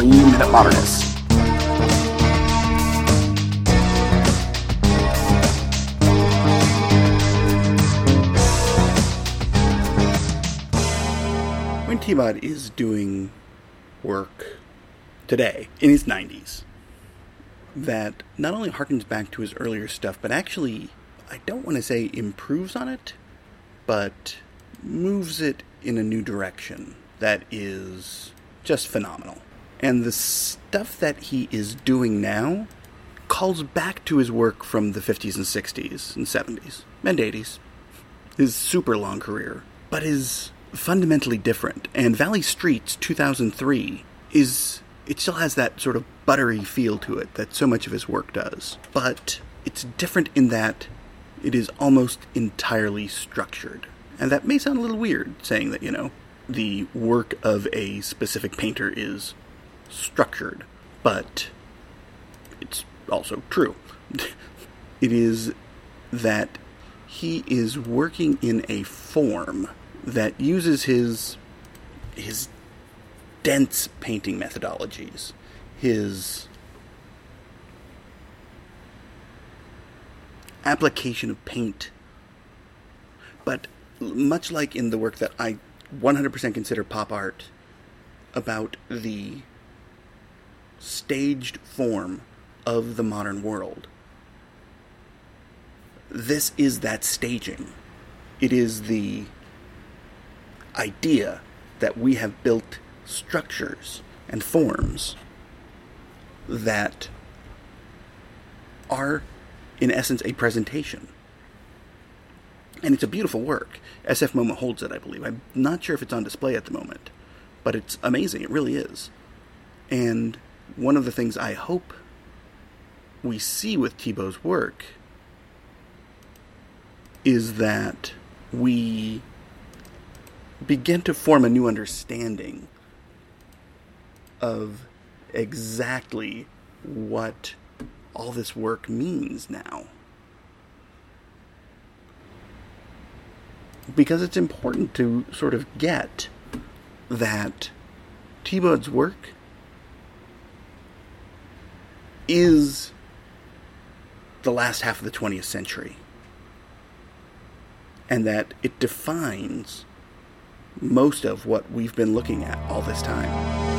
Three Minute Modernists. When Thiebaud is doing work today, in his 90s, that not only harkens back to his earlier stuff, but actually, I don't want to say improves on it, but moves it in a new direction that is just phenomenal. And the stuff that he is doing now calls back to his work from the 50s and 60s and 70s and 80s, his super long career, but is fundamentally different. And Valley Streets 2003 is, it still has that sort of buttery feel to it that so much of his work does. But it's different in that it is almost entirely structured. And that may sound a little weird saying that, you know, the work of a specific painter is structured, but it's also true. it is that he is working in a form that uses his his dense painting methodologies, his application of paint, but much like in the work that I 100% consider pop art about the staged form of the modern world. This is that staging. It is the idea that we have built structures and forms that are, in essence, a presentation and it's a beautiful work. SFMOMA holds it, I believe. I'm not sure if it's on display at the moment, but it's amazing. It really is. And one of the things I hope we see with Thiebaud's work is that we begin to form a new understanding of exactly what all this work means now. because it's important to sort of get that Thiebaud's work is the last half of the 20th century and that it defines most of what we've been looking at all this time.